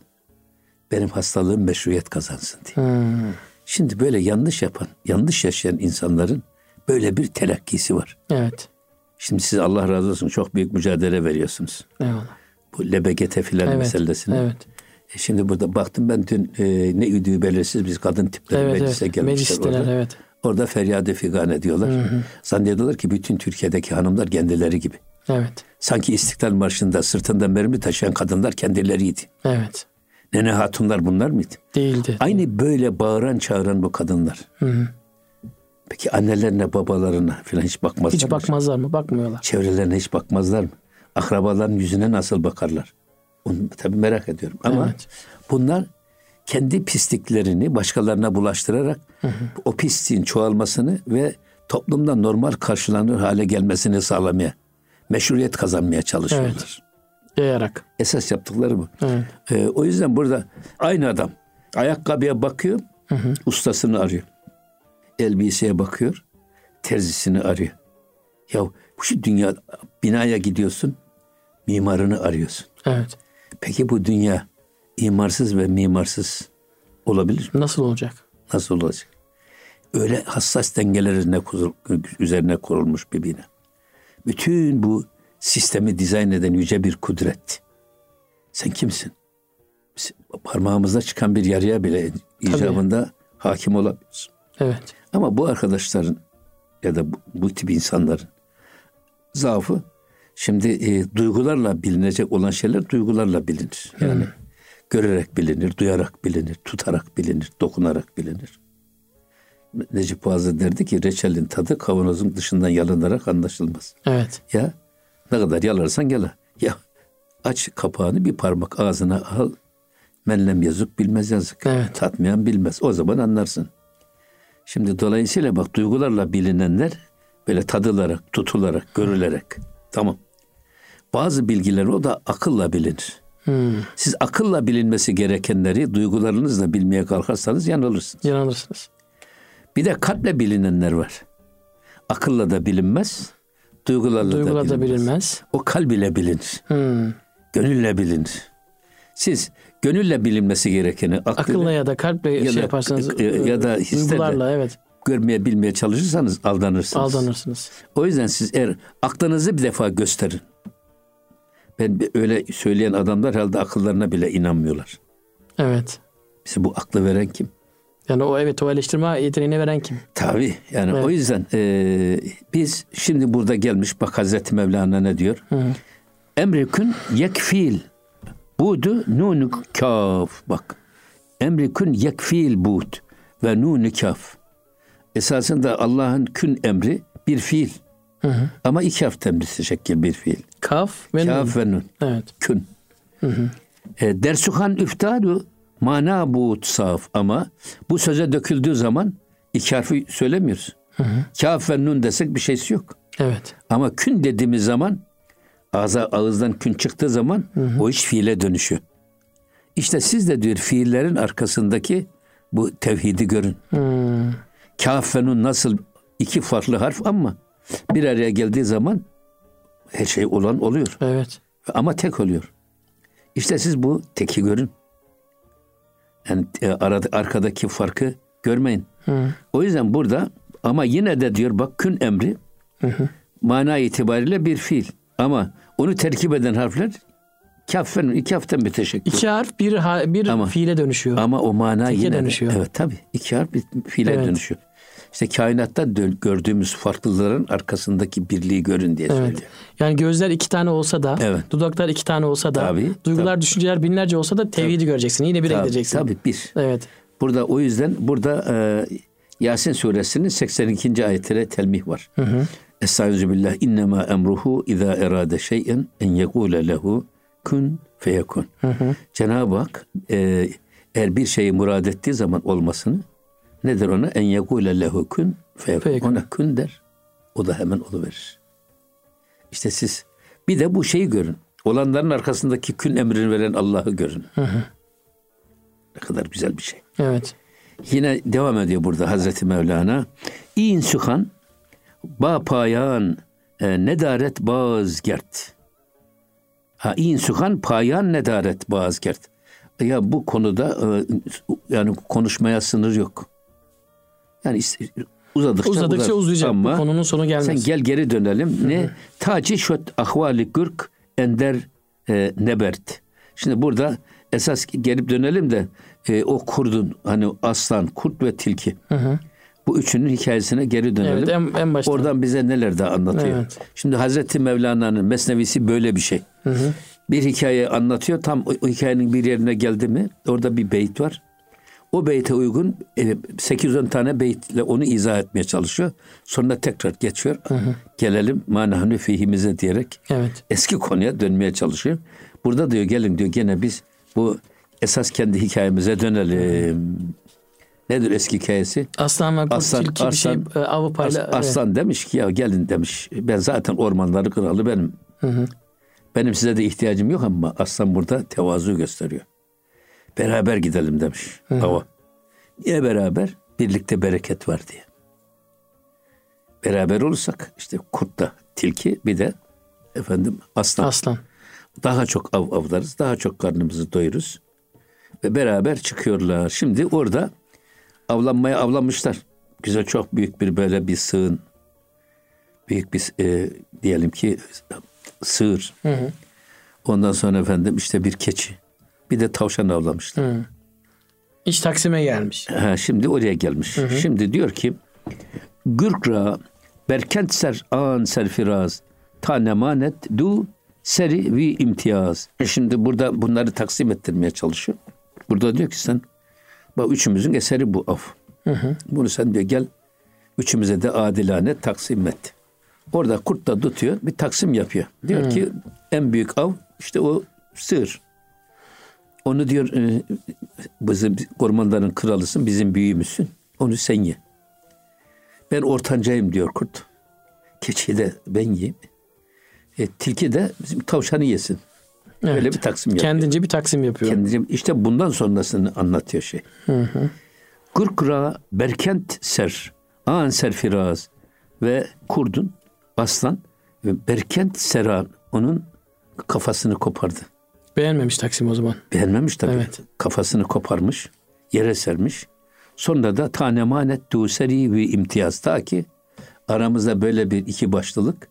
benim hastalığım meşruiyet kazansın diye. Hmm. Şimdi böyle yanlış yapan, yanlış yaşayan insanların böyle bir telakkisi var. Evet. Şimdi siz Allah razı olsun çok büyük mücadele veriyorsunuz. Eyvallah. Bu LBGT filan evet, meselesine. Evet. E şimdi burada baktım ben dün e, ne üdüğü belirsiz biz kadın tipleri Evet meclise evet. gelmişler Meclisteler orada. evet. Orada feryadı figan ediyorlar. Zannediyorlar ki bütün Türkiye'deki hanımlar kendileri gibi. Evet. Sanki İstiklal Marşı'nda sırtında mermi taşıyan kadınlar kendileriydi. Evet. Nene hatunlar bunlar mıydı? Değildi. Aynı böyle bağıran çağıran bu kadınlar. Peki annelerine babalarına falan hiç bakmazlar Hiç mı? bakmazlar mı? Bakmıyorlar. Çevrelerine hiç bakmazlar mı? Akrabaların yüzüne nasıl bakarlar? Onu tabii merak ediyorum. Ama Evet. bunlar kendi pisliklerini başkalarına bulaştırarak o pisliğin çoğalmasını ve toplumda normal karşılanır hale gelmesini sağlamaya, meşruiyet kazanmaya çalışıyorlar. Evet. Yayarak. Esas yaptıkları bu. Evet. Ee, o yüzden burada aynı adam ayakkabıya bakıyor, ustasını arıyor. Elbiseye bakıyor, terzisini arıyor. Ya bu şu dünya binaya gidiyorsun, mimarını arıyorsun. Evet. Peki bu dünya imarsız ve mimarsız olabilir? Nasıl olacak? Nasıl olacak? Öyle hassas dengeler üzerine, kurul- üzerine kurulmuş bir bina. Bütün bu sistemi dizayn eden yüce bir kudret. Sen kimsin? Biz parmağımızda çıkan bir yarıya bile icabında hakim olabiliriz. Evet. Ama bu arkadaşların ya da bu, bu tip insanların zaafı şimdi e, duygularla bilinecek olan şeyler duygularla bilinir. Yani görerek bilinir, duyarak bilinir, tutarak bilinir, dokunarak bilinir. Necip Fazıl derdi ki reçelin tadı kavanozun dışından yalınarak anlaşılmaz. Evet. Ya ne kadar yalarsan yala. Ya aç kapağını bir parmak ağzına al. Menlem yazık bilmez yazık. Evet. Tatmayan bilmez. O zaman anlarsın. Şimdi dolayısıyla bak duygularla bilinenler böyle tadılarak, tutularak, görülerek. Tamam. Bazı bilgiler o da akılla bilinir. Hmm. Siz akılla bilinmesi gerekenleri duygularınızla bilmeye kalkarsanız yanılırsınız. Yanılırsınız. Bir de kalple bilinenler var. Akılla da bilinmez, duygularla, Duygular da da bilinmez. bilinmez. O kalb ile bilinir. Hmm. Gönülle bilinir. Siz gönülle bilinmesi gerekeni aklıyla Akılla ya da kalple Ya şey da- yaparsanız ya- ya da e, duygularla evet görmeye bilmeye çalışırsanız aldanırsınız. aldanırsınız. O yüzden siz eğer aklınızı bir defa gösterin. Ben öyle söyleyen adamlar herhalde akıllarına bile inanmıyorlar. Evet. Bize bu aklı veren kim? Yani o evet o eleştirme yeteneğini veren kim? Tabii yani Evet. o yüzden e, biz şimdi burada gelmiş bak Hazreti Mevlana ne diyor? Emrikün yekfil budu nunu kaf bak. Emrikün yekfil bud ve nunu kaf. Esasında Allah'ın kün emri bir fiil. Ama iki harf temsilcek bir fiil. Kaf ve Kaf nun. ve nun. Evet. Kün. E, dersuhan üftadu mana buğut saf ama bu söze döküldüğü zaman iki harfi söylemiyoruz. Kaf ve nun desek bir şeysi yok. Evet. Ama kün dediğimiz zaman ağza, ağızdan kün çıktığı zaman o iş fiile dönüşüyor. İşte siz de diyor fiillerin arkasındaki bu tevhidi görün. Hmm. Kaf ve nun nasıl iki farklı harf ama bir araya geldiği zaman her şey olan oluyor. Evet. Ama tek oluyor. İşte siz bu teki görün. Yani e, arada, arkadaki farkı görmeyin. O yüzden burada ama yine de diyor bak kün emri mana itibariyle bir fiil. Ama onu terkip eden harfler kaffen iki haften müteşekkil. İki harf bir ha- bir Ama- fiile dönüşüyor. Ama o mana Teke yine dönüşüyor. evet tabii iki harf bir fiile Evet. dönüşüyor. İşte kainatta gördüğümüz farklılıkların arkasındaki birliği görün diye Evet. söylüyor. Yani gözler iki tane olsa da, Evet. dudaklar iki tane olsa da, Tabii, duygular, düşünceler binlerce olsa da tevhidi göreceksin. Yine bir Tabii, gideceksin. tabii bir. Evet. Burada o yüzden burada e, Yasin suresinin 82. ayetine telmih var. Estaizu billah innema emruhu iza erade şey'en en yekule lehu kun feyekun. Cenab-ı Hak e, eğer bir şeyi murad ettiği zaman olmasını nedir ona? En yekule lehu kun feyekun. Ona kun der. O da hemen oluverir. İşte siz bir de bu şeyi görün. Olanların arkasındaki kün emrini veren Allah'ı görün. Ne kadar güzel bir şey. Evet. Yine devam ediyor burada Hazreti Mevlana. İn suhan ba payan e, nedaret baz gert. Ha in suhan payan nedaret baz gert. Ya bu konuda e, yani konuşmaya sınır yok. Yani uzadıkça, Uzadıkça uzar. uzayacak. Ama Bu konunun sonu gelmez. sen gel geri dönelim. Ne? Taci şöt ahvali gürk ender e, nebert. Şimdi burada esas gelip dönelim de e, o kurdun hani aslan, kurt ve tilki. Hı hı. Bu üçünün hikayesine geri dönelim. Evet, en, en başta. Oradan bize neler de anlatıyor. Evet. Şimdi Hazreti Mevlana'nın Mesnevisi böyle bir şey. Hı hı. Bir hikaye anlatıyor. Tam o, o hikayenin bir yerine geldi mi orada bir beyt var. O beyte uygun 810 e, tane beytle onu izah etmeye çalışıyor. Sonra tekrar geçiyor. Hı hı. Gelelim manahnu fihimize diyerek evet. eski konuya dönmeye çalışıyor. Burada diyor gelin diyor gene biz bu esas kendi hikayemize dönelim. Nedir eski hikayesi? Aslan ve aslan, tilki aslan, bir şey avı payla. As, aslan demiş ki ya gelin demiş. Ben zaten ormanları kralı benim. Hı hı. Benim size de ihtiyacım yok ama aslan burada tevazu gösteriyor. Beraber gidelim demiş hı ava. Niye beraber? Birlikte bereket var diye. Beraber olursak işte kurt da tilki bir de efendim aslan. Aslan. Daha çok av avlarız, daha çok karnımızı doyuruz. Ve beraber çıkıyorlar. Şimdi orada avlanmaya avlanmışlar. Güzel çok büyük bir böyle bir sığın. Büyük bir e, diyelim ki sığır. Hı hı. Ondan sonra efendim işte bir keçi. Bir de tavşan avlamışlar. Hı. İş Taksim'e gelmiş. Ha, şimdi oraya gelmiş. Hı hı. Şimdi diyor ki Gürkra berkent ser an serfiraz tanemanet du seri vi imtiyaz. E şimdi burada bunları taksim ettirmeye çalışıyor. Burada diyor ki sen bak üçümüzün eseri bu av. Hı hı. Bunu sen diyor gel üçümüze de adilane taksim et. Orada kurt da tutuyor bir taksim yapıyor. Diyor hı. ki en büyük av işte o sığır. Onu diyor e, bizim ormanların kralısın bizim büyüğümüzsün. Onu sen ye. Ben ortancayım diyor kurt. Keçi de ben yiyeyim. E, tilki de bizim tavşanı yesin. Evet. Öyle bir taksim yapıyor. Kendince bir taksim yapıyor. Kendince işte bundan sonrasını anlatıyor şey. Hı hı. Gurkra berkent ser, an serfiraz ve kurdun, aslan ve berkent seran onun kafasını kopardı. Beğenmemiş Taksim o zaman. Beğenmemiş tabii. Evet. Kafasını koparmış, yere sermiş. Sonra da tane manet duseri ve imtiyaz ta ki aramızda böyle bir iki başlılık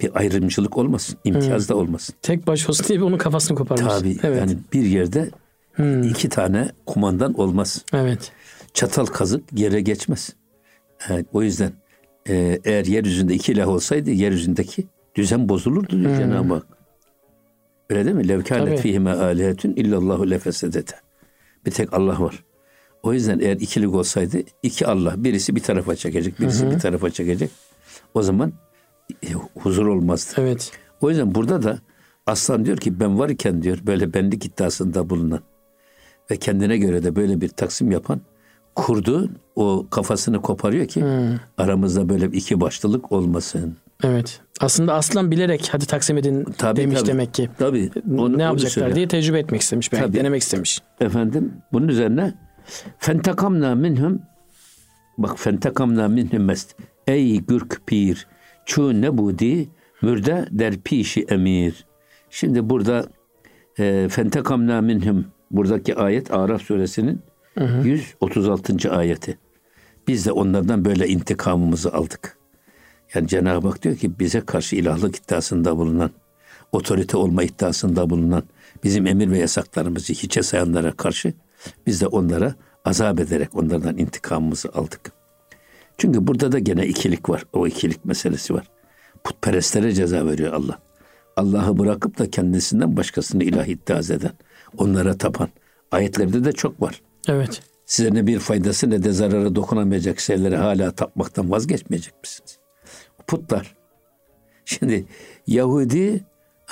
bir ayrımcılık olmasın, imtiyaz hmm. da olmasın. Tek baş olsun diye onun kafasını koparmış. Tabii evet. yani bir yerde hmm. iki tane kumandan olmaz. Evet. Çatal kazık yere geçmez. Yani o yüzden e, eğer yeryüzünde iki ilah olsaydı yeryüzündeki düzen bozulurdu diyor hmm. Cenab-ı Hak. Öyle değil mi? Levkânet fîhime âlihetün illallahu lefesedete. Bir tek Allah var. O yüzden eğer ikilik olsaydı iki Allah birisi bir tarafa çekecek, birisi hı hı. bir tarafa çekecek. O zaman e, huzur olmazdı. Evet. O yüzden burada da aslan diyor ki ben varken diyor böyle benlik iddiasında bulunan ve kendine göre de böyle bir taksim yapan kurdu o kafasını koparıyor ki hmm. aramızda böyle iki başlılık olmasın. Evet. Aslında aslan bilerek hadi taksim edin tabii, demiş tabii, demek ki. Tabii. Onu, ne yapacaklar diye tecrübe etmek istemiş. Belki tabii. denemek istemiş. Efendim bunun üzerine fentakamna minhum bak fentakamna minhum mest ey gürk pir Çu ne budi mürde der pişi emir. Şimdi burada e, fentekamna minhum buradaki ayet Araf suresinin hı hı. 136. ayeti. Biz de onlardan böyle intikamımızı aldık. Yani Cenab-ı Hak diyor ki bize karşı ilahlık iddiasında bulunan, otorite olma iddiasında bulunan, bizim emir ve yasaklarımızı hiçe sayanlara karşı biz de onlara azap ederek onlardan intikamımızı aldık. Çünkü burada da gene ikilik var. O ikilik meselesi var. Putperestlere ceza veriyor Allah. Allah'ı bırakıp da kendisinden başkasını ilah iddia eden, onlara tapan. Ayetlerde de çok var. Evet. Size ne bir faydası ne de zararı dokunamayacak şeyleri hala tapmaktan vazgeçmeyecek misiniz? Putlar. Şimdi Yahudi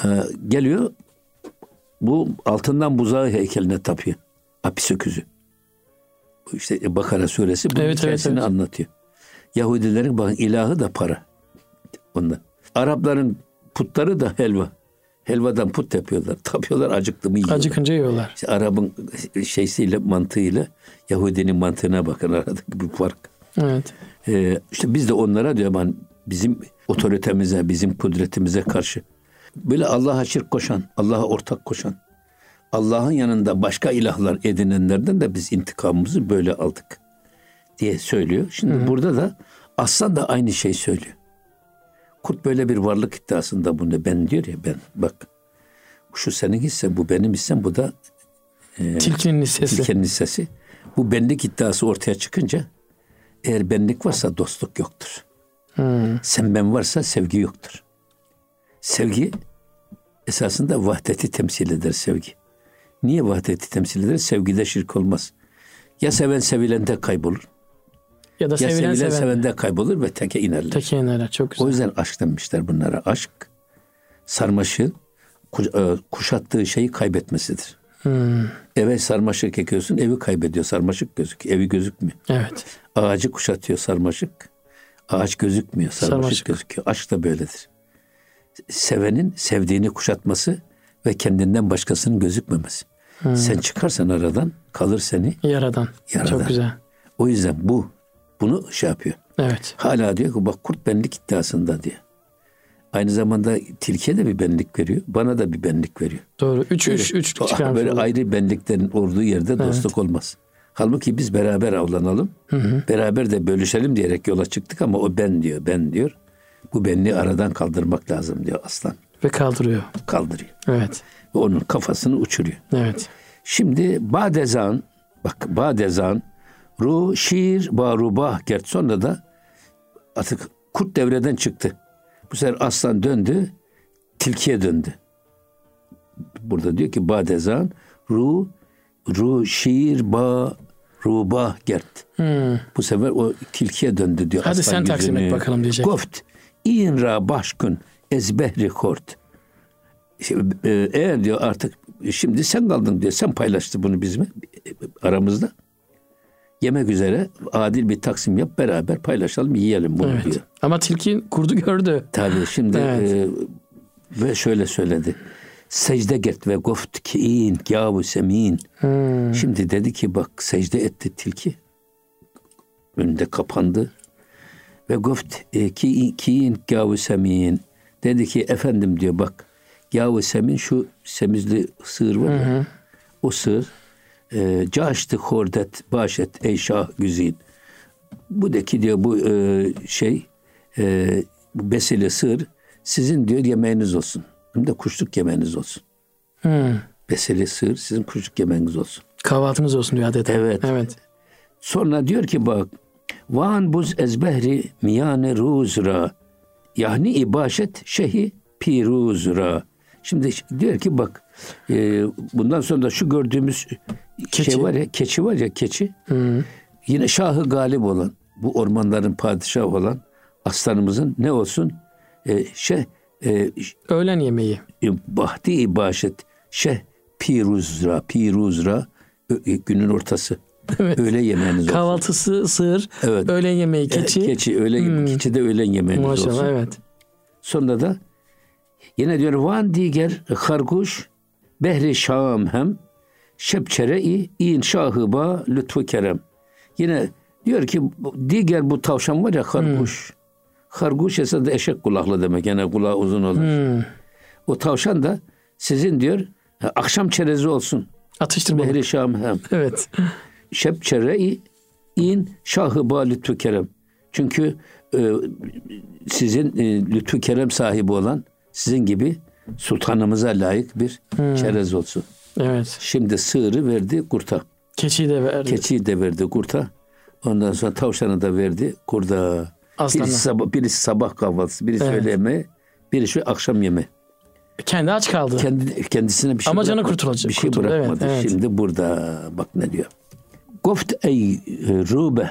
e, geliyor bu altından buzağı heykeline tapıyor. Apis öküzü. Bu işte Bakara suresi bu evet, hikayesini evet, evet. anlatıyor. Yahudilerin bakın ilahı da para. Onlar. Arapların putları da helva. Helvadan put yapıyorlar. Tapıyorlar acıktı mı yiyorlar. Acıkınca yiyorlar. İşte Arap'ın şeysiyle mantığıyla Yahudinin mantığına bakın aradaki bu fark. Evet. Ee, işte biz de onlara diyor ben bizim otoritemize, bizim kudretimize karşı böyle Allah'a şirk koşan, Allah'a ortak koşan, Allah'ın yanında başka ilahlar edinenlerden de biz intikamımızı böyle aldık diye söylüyor. Şimdi Hı-hı. burada da aslan da aynı şey söylüyor. Kurt böyle bir varlık iddiasında bunu ben diyor ya ben bak şu senin hissen bu benim hissen bu da e, Tilkinin hissesi. tilkenin hissesi. Bu benlik iddiası ortaya çıkınca eğer benlik varsa dostluk yoktur. Hmm. Sen ben varsa sevgi yoktur. Sevgi esasında vahdeti temsil eder sevgi. Niye vahdeti temsil eder? Sevgide şirk olmaz. Ya seven sevilende kaybolur. Ya da Ya sevilen sevilen seven. sevende kaybolur ve teke inerler. Teke inerler. Çok güzel. O yüzden aşk demişler bunlara. Aşk sarmaşı ku- e, kuşattığı şeyi kaybetmesidir. Hmm. Eve sarmaşık ekiyorsun, evi kaybediyor. Sarmaşık gözüküyor, evi gözükmüyor. Evet. Ağacı kuşatıyor sarmaşık. Ağaç gözükmüyor, sarmaşık, Sarmaşık. gözüküyor. Aşk da böyledir. Sevenin sevdiğini kuşatması ve kendinden başkasının gözükmemesi. Sen çıkarsan aradan kalır seni Yaradan. yaradan. Çok güzel. O yüzden bu bunu şey yapıyor. Evet. Hala diyor ki bak kurt benlik iddiasında diyor. Aynı zamanda tilkiye de bir benlik veriyor. Bana da bir benlik veriyor. Doğru. Üç, Böyle, üç, üç çıkarmış böyle oldu. ayrı benliklerin olduğu yerde dostluk olmaz. Halbuki biz beraber avlanalım. Beraber de bölüşelim diyerek yola çıktık ama o ben diyor, ben diyor. Bu benliği aradan kaldırmak lazım diyor aslan. Ve kaldırıyor. Kaldırıyor. Evet. Ve onun kafasını uçuruyor. Evet. Şimdi badezan, bak badezan, ru, şiir, barubah, gert sonra da artık kurt devreden çıktı. Bu sefer aslan döndü, tilkiye döndü. Burada diyor ki badezan, ru, ru, şiir, ba, rubah, gert. Hmm. Bu sefer o tilkiye döndü diyor. Hadi sen taksim et bakalım diyecek. Goft, inra başkun, ezbehri kort. E, Eğer diyor artık şimdi sen kaldın diyor. Sen paylaştı bunu bizimle aramızda. Yemek üzere adil bir taksim yap beraber paylaşalım yiyelim bunu Evet. diyor. Ama tilki kurdu gördü. Tabii şimdi Evet. e, ve şöyle söyledi. Secde get ve goft ki in gavu semin. Hmm. Şimdi dedi ki bak secde etti tilki. Önünde kapandı. Ve goft e, ki kiin gavu semin. Dedi ki efendim diyor bak gavu semin şu semizli sığır var ya. O sığır e, caştı hordet başet ey şah güzin. Bu da ki diyor bu e, şey e, besile sığır sizin diyor yemeğiniz olsun. Hem de kuşluk yemeğiniz olsun. Hmm. Besile sığır sizin kuşluk yemeğiniz olsun. Kahvaltınız olsun diyor adeta. Evet. Evet. Sonra diyor ki bak Van buz ezbehri miyane ruzra yani ibaşet şehi piruzra. Şimdi diyor ki bak e, bundan sonra da şu gördüğümüz Keçi. şey var ya keçi var ya keçi Hmm. yine şahı galip olan bu ormanların padişahı olan aslanımızın ne olsun e, şey e, Öğlen yemeği. bahti ibaşet şeh piruzra piruzra e, günün ortası. Evet. Öğle yemeğiniz olsun. Kahvaltısı sığır, Evet. öğlen yemeği keçi. Evet, keçi öğle keçi de öğlen yemeğiniz Maşallah olsun. evet. Sonra da yine diyor van diger harkuş behri şam hem şepçere-i in şahıba lütfu kerem. Yine diyor ki diğer bu tavşan var ya Harkuş esasında eşek kulaklı demek. Yani kulağı uzun olur. Hmm. O tavşan da sizin diyor akşam çerezi olsun. Atıştırmalık. Behri şam hem. Evet. şepçere-i in şahıba lütfu kerem. Çünkü e, sizin e, lütfu kerem sahibi olan sizin gibi sultanımıza layık bir çerez olsun. Evet. Şimdi sığırı verdi kurta. Keçiyi de verdi. Keçiyi de verdi kurta. Ondan sonra tavşanı da verdi kurda. Aslana. Birisi sabah, birisi sabah kahvaltısı, birisi Evet. öğle yemeği, birisi akşam yemeği. Kendi aç kaldı. Kendi, kendisine bir şey Ama canı kurtulacak- Bir şey kurtul- evet, bırakmadı. evet. Şimdi burada bak ne diyor. Goft ey rube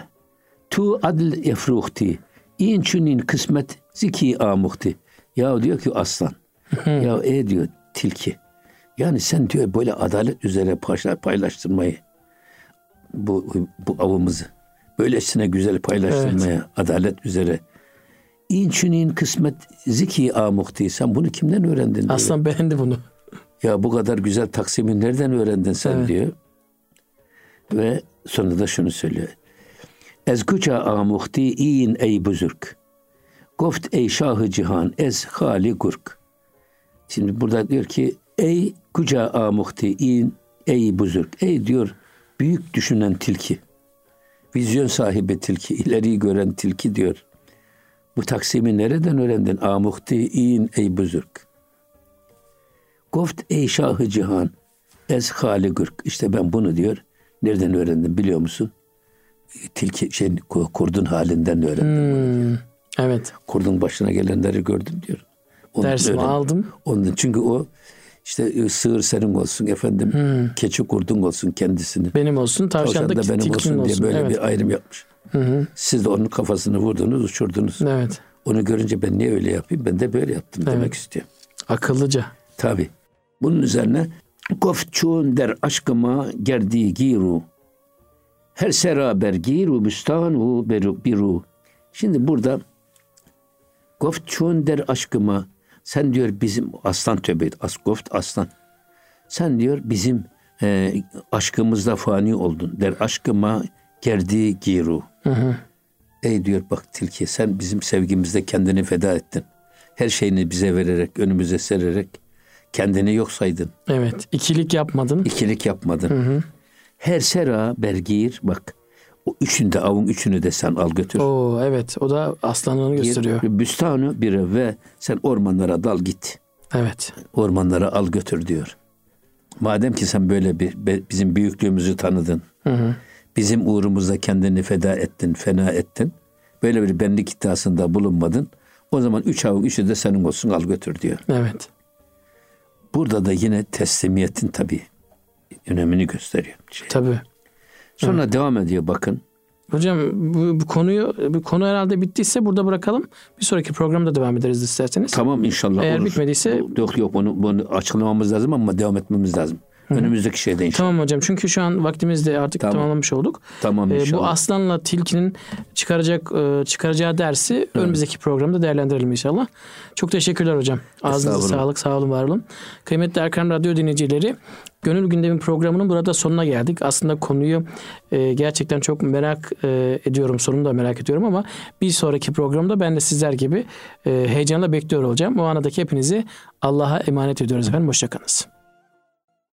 tu adl efruhti in çunin kısmet ziki amuhti. Ya diyor ki aslan. ya e diyor tilki. Yani sen diyor böyle adalet üzere payla- paylaştırmayı bu bu avımızı böylesine güzel paylaştırmaya adalet üzere İnçinin kısmet ziki amuhti. Sen bunu kimden öğrendin? diyor. Aslan beğendi bunu. Ya bu kadar güzel taksimi nereden öğrendin sen Evet. diyor. Ve sonra da şunu söylüyor. Ez kuca amuhti in ey buzurk. Goft ey şahı cihan ez hali gurk. Şimdi burada diyor ki ey kuca amuhti in ey buzurk. Ey diyor büyük düşünen tilki. Vizyon sahibi tilki, ileriyi gören tilki diyor. Bu taksimi nereden öğrendin? Amuhti in ey buzurk. Goft ey şahı cihan Ez hali gırk. İşte ben bunu diyor. Nereden öğrendim biliyor musun? Tilki şey kurdun halinden öğrendim. bunu diyor. Hmm, evet. Kurdun başına gelenleri gördüm diyor. Onu Dersimi öğrendim. aldım. Onun çünkü o işte e, sığır senin olsun efendim Hmm. keçi kurdun olsun kendisini. Benim olsun, tavşan Tavşan da da benim olsun diye böyle evet. bir ayrım yapmış. Hı hı. Siz de onun kafasını vurdunuz, uçurdunuz. Evet. Onu görünce ben niye öyle yapayım? Ben de böyle yaptım Evet. demek istiyor. Akıllıca. Tabi. Bunun üzerine Gofçun der aşkıma gerdi giru. Her seraber giru büstanu biru. Şimdi burada Gofçun der aşkıma sen diyor bizim aslan tövbe et. As, goft aslan. Sen diyor bizim e, aşkımızda fani oldun. Der aşkıma gerdi giru. Hı hı. Ey diyor bak tilki sen bizim sevgimizde kendini feda ettin. Her şeyini bize vererek, önümüze sererek kendini yok saydın. Evet. İkilik yapmadın. İkilik yapmadın. Hı hı. Her sera bergir bak o üçünü de avun üçünü de sen al götür. Oo evet. O da aslanını gösteriyor. Bir büstanı bire ve sen ormanlara dal git. Evet. Ormanlara al götür diyor. Madem ki sen böyle bir bizim büyüklüğümüzü tanıdın. Hı hı. Bizim uğrumuzda kendini feda ettin, fena ettin. Böyle bir benlik iddiasında bulunmadın. O zaman üç avun üçü de senin olsun al götür diyor. Evet. Burada da yine teslimiyetin tabii önemini gösteriyor. Şey. Tabii. Sonra devam ediyor bakın. Hocam bu, bu konuyu bu konu herhalde bittiyse burada bırakalım. Bir sonraki programda devam ederiz isterseniz. Tamam inşallah Eğer olur. bitmediyse- Yok yok onu, bunu açıklamamız lazım ama devam etmemiz lazım. Önümüzdeki şeyde inşallah. Tamam hocam çünkü şu an vaktimizde artık Tamam. tamamlamış olduk. Tamam Ee, inşallah. bu aslanla tilkinin çıkaracak e, çıkaracağı dersi önümüzdeki programda değerlendirelim inşallah. Çok teşekkürler hocam. Ağzınıza sağlık, sağ olun, var olun. Kıymetli Erkan Radyo dinleyicileri, Gönül Gündemi programının burada sonuna geldik. Aslında konuyu e, gerçekten çok merak e, ediyorum, sonunu da merak ediyorum ama bir sonraki programda ben de sizler gibi e, heyecanla bekliyor olacağım. O anadaki hepinizi Allah'a emanet ediyoruz efendim. Hoşçakalınız.